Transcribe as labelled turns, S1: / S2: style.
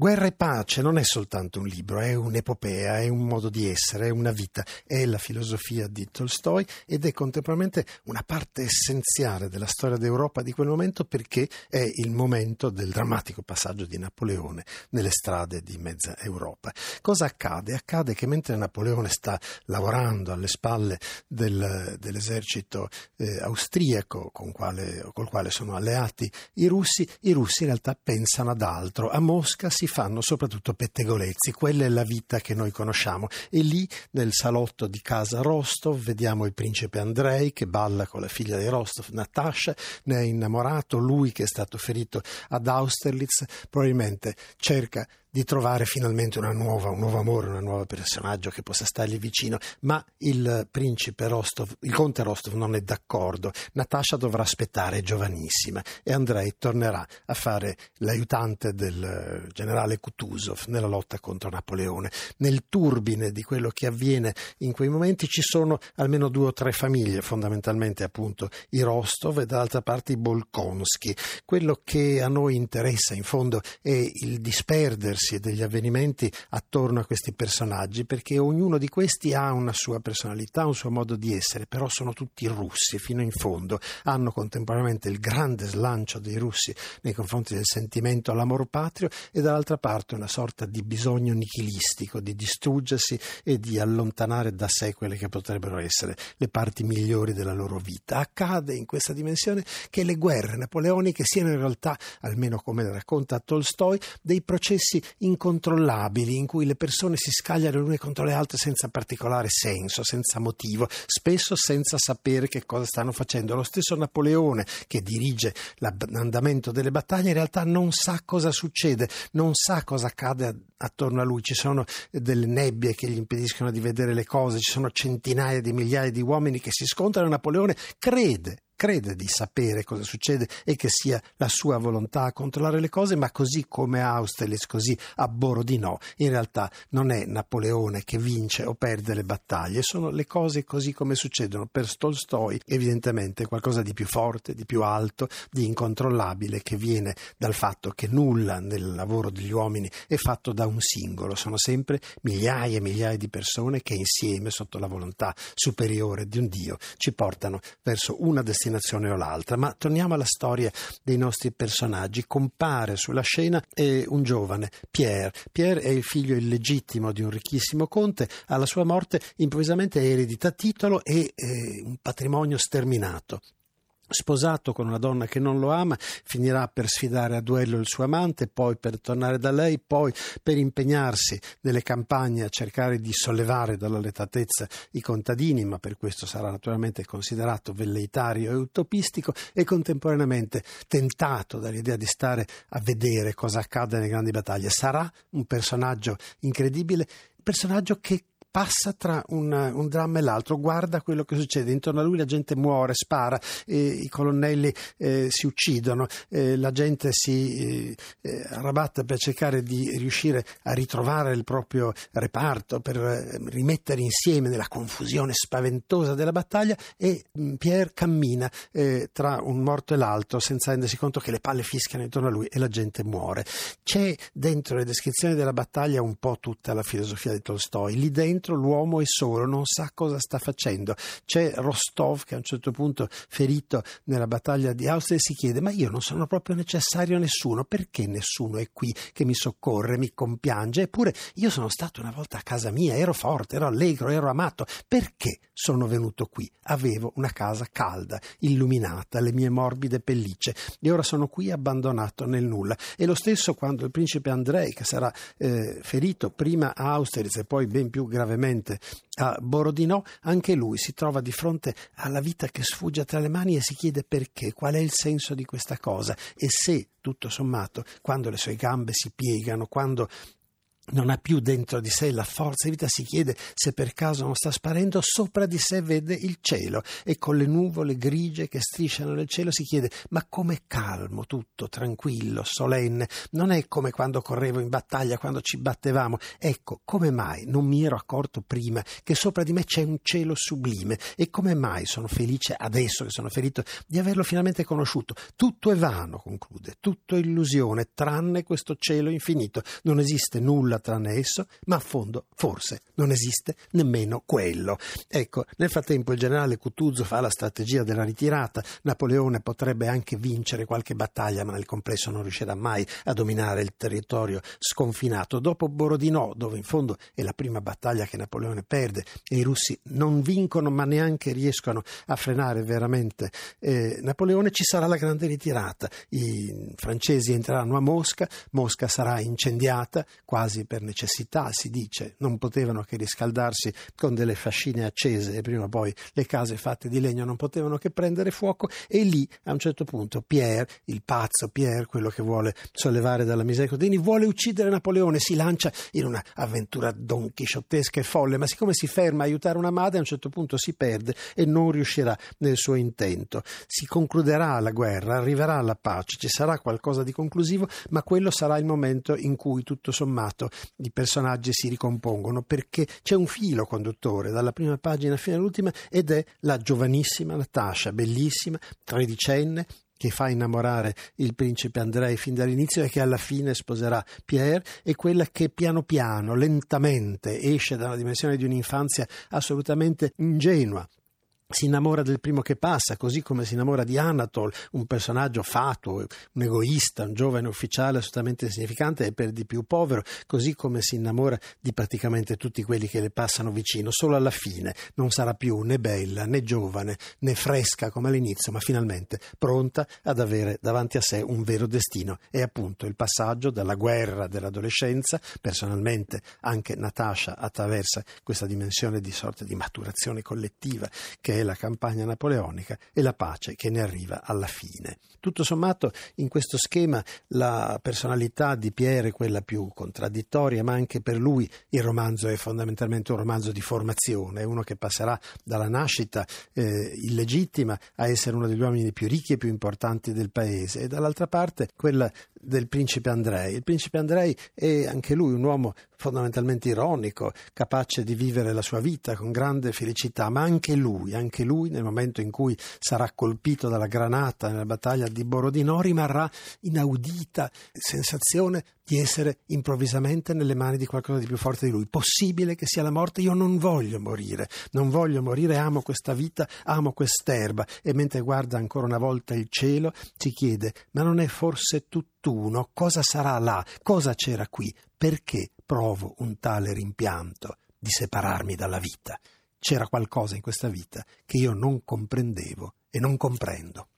S1: Guerra e pace non è soltanto un libro, è un'epopea, è un modo di essere, è una vita, è la filosofia di Tolstoi ed è contemporaneamente una parte essenziale della storia d'Europa di quel momento perché è il momento del drammatico passaggio di Napoleone nelle strade di mezza Europa. Cosa accade? Accade che mentre Napoleone sta lavorando alle spalle del, dell'esercito eh, austriaco quale, col quale sono alleati i russi, i russi in realtà pensano ad altro. A Mosca si fanno soprattutto pettegolezzi, quella è la vita che noi conosciamo. E lì, nel salotto di casa Rostov, vediamo il principe Andrei che balla con la figlia di Rostov, Natasha, ne è innamorato, lui che è stato ferito ad Austerlitz, probabilmente cerca di trovare finalmente nuova, un nuovo amore, un nuovo personaggio che possa stargli vicino, ma il principe Rostov, il conte Rostov non è d'accordo. Natasha dovrà aspettare, è giovanissima, e Andrei tornerà a fare l'aiutante del generale Kutuzov nella lotta contro Napoleone. Nel turbine di quello che avviene in quei momenti ci sono almeno due o tre famiglie, fondamentalmente appunto i Rostov e dall'altra parte i Bolkonski. Quello che a noi interessa in fondo è il disperdersi muoversi e degli avvenimenti attorno a questi personaggi, perché ognuno di questi ha una sua personalità, un suo modo di essere, però sono tutti russi fino in fondo, hanno contemporaneamente il grande slancio dei russi nei confronti del sentimento all'amor patrio e dall'altra parte una sorta di bisogno nichilistico di distruggersi e di allontanare da sé quelle che potrebbero essere le parti migliori della loro vita. Accade in questa dimensione che le guerre napoleoniche siano in realtà, almeno come racconta Tolstoi, dei processi incontrollabili in cui le persone si scagliano le une contro le altre senza particolare senso, senza motivo, spesso senza sapere che cosa stanno facendo. Lo stesso Napoleone che dirige l'andamento delle battaglie in realtà non sa cosa succede, non sa cosa accade attorno a lui, ci sono delle nebbie che gli impediscono di vedere le cose, ci sono centinaia di migliaia di uomini che si scontrano, Napoleone crede crede di sapere cosa succede e che sia la sua volontà a controllare le cose, ma così come Austerlitz, così a Borodino, in realtà non è Napoleone che vince o perde le battaglie, sono le cose così come succedono. Per Tolstoi evidentemente qualcosa di più forte, di più alto, di incontrollabile che viene dal fatto che nulla nel lavoro degli uomini è fatto da un singolo, sono sempre migliaia e migliaia di persone che insieme, sotto la volontà superiore di un Dio, ci portano verso una destinazione destinazione o l'altra. Ma torniamo alla storia dei nostri personaggi. Compare sulla scena un giovane, Pierre. Pierre è il figlio illegittimo di un ricchissimo conte. Alla sua morte improvvisamente eredita titolo e eh, un patrimonio sterminato sposato con una donna che non lo ama, finirà per sfidare a duello il suo amante, poi per tornare da lei, poi per impegnarsi nelle campagne a cercare di sollevare dalla letatezza i contadini, ma per questo sarà naturalmente considerato velleitario e utopistico e contemporaneamente tentato dall'idea di stare a vedere cosa accade nelle grandi battaglie. Sarà un personaggio incredibile, personaggio che passa tra un, un, dramma e l'altro, guarda quello che succede, intorno a lui la gente muore, spara, eh, i colonnelli eh, si uccidono, eh, la gente si eh, arrabatta per cercare di riuscire a ritrovare il proprio reparto, per eh, rimettere insieme nella confusione spaventosa della battaglia e mm, Pierre cammina eh, tra un morto e l'altro senza rendersi conto che le palle fischiano intorno a lui e la gente muore. C'è dentro le descrizioni della battaglia un po' tutta la filosofia di Tolstoi, lì dentro dentro l'uomo è solo, non sa cosa sta facendo. C'è Rostov che a un certo punto, ferito nella battaglia di Austria, si chiede: Ma io non sono proprio necessario a nessuno, perché nessuno è qui che mi soccorre, mi compiange? Eppure io sono stato una volta a casa mia, ero forte, ero allegro, ero amato. Perché sono venuto qui? Avevo una casa calda, illuminata, le mie morbide pellicce, e ora sono qui abbandonato nel nulla. E lo stesso quando il principe Andrei, che sarà eh, ferito prima a Austerlitz e poi ben più gravemente gravemente a Borodino, anche lui si trova di fronte alla vita che sfugge tra le mani e si chiede perché, qual è il senso di questa cosa? E se, tutto sommato, quando le sue gambe si piegano, quando non ha più dentro di sé la forza di vita, si chiede se per caso non sta sparendo, sopra di sé vede il cielo e con le nuvole grigie che strisciano nel cielo si chiede ma com'è calmo tutto, tranquillo, solenne, non è come quando correvo in battaglia, quando ci battevamo, ecco, come mai non mi ero accorto prima che sopra di me c'è un cielo sublime? E come mai sono felice adesso che sono ferito di averlo finalmente conosciuto. Tutto è vano, conclude, tutto è illusione, tranne questo cielo infinito, non esiste nulla tranne esso, ma a fondo forse non esiste nemmeno quello. Ecco, nel frattempo il generale Kutuzov fa la strategia della ritirata, Napoleone potrebbe anche vincere qualche battaglia, ma nel complesso non riuscirà mai a dominare il territorio sconfinato. Dopo Borodino, dove in fondo è la prima battaglia che Napoleone perde e i russi non vincono ma neanche riescono a frenare veramente eh, Napoleone, ci sarà la grande ritirata. I francesi entreranno a Mosca, Mosca sarà incendiata quasi per necessità, si dice, non potevano che riscaldarsi con delle fascine accese e prima o poi le case fatte di legno non potevano che prendere fuoco e lì a un certo punto Pierre, il pazzo Pierre, quello che vuole sollevare dalla miseria Codini, vuole uccidere Napoleone, si lancia in un'avventura donchisciottesca e folle, ma siccome si ferma a aiutare una madre a un certo punto si perde e non riuscirà nel suo intento. Si concluderà la guerra, arriverà la pace, ci sarà qualcosa di conclusivo, ma quello sarà il momento in cui tutto sommato i personaggi si ricompongono perché c'è un filo conduttore dalla prima pagina fino all'ultima ed è la giovanissima Natascia, bellissima, tredicenne, che fa innamorare il principe Andrei fin dall'inizio e che alla fine sposerà Pierre, è quella che piano piano, lentamente esce dalla dimensione di un'infanzia assolutamente ingenua si innamora del primo che passa, così come si innamora di Anatol, un personaggio fatuo, un egoista, un giovane ufficiale assolutamente insignificante e per di più povero, così come si innamora di praticamente tutti quelli che le passano vicino. Solo alla fine non sarà più né bella, né giovane, né fresca come all'inizio, ma finalmente pronta ad avere davanti a sé un vero destino. È appunto il passaggio dalla guerra dell'adolescenza, personalmente anche Natasha attraversa questa dimensione di sorta di maturazione collettiva che è la campagna napoleonica e la pace che ne arriva alla fine. Tutto sommato in questo schema la personalità di Pierre è quella più contraddittoria, ma anche per lui il romanzo è fondamentalmente un romanzo di formazione, è uno che passerà dalla nascita eh, illegittima a essere uno degli uomini più ricchi e più importanti del paese e dall'altra parte quella del principe Andrei. Il principe Andrei è anche lui un uomo fondamentalmente ironico, capace di vivere la sua vita con grande felicità, ma anche lui, anche lui nel momento in cui sarà colpito dalla granata nella battaglia di Borodino rimarrà inaudita sensazione di essere improvvisamente nelle mani di qualcosa di più forte di lui. Possibile che sia la morte? Io non voglio morire, non voglio morire, amo questa vita, amo quest'erba e mentre guarda ancora una volta il cielo si chiede ma non è forse tutt'uno? Cosa sarà là? Cosa c'era qui? Perché provo un tale rimpianto di separarmi dalla vita? C'era qualcosa in questa vita che io non comprendevo e non comprendo.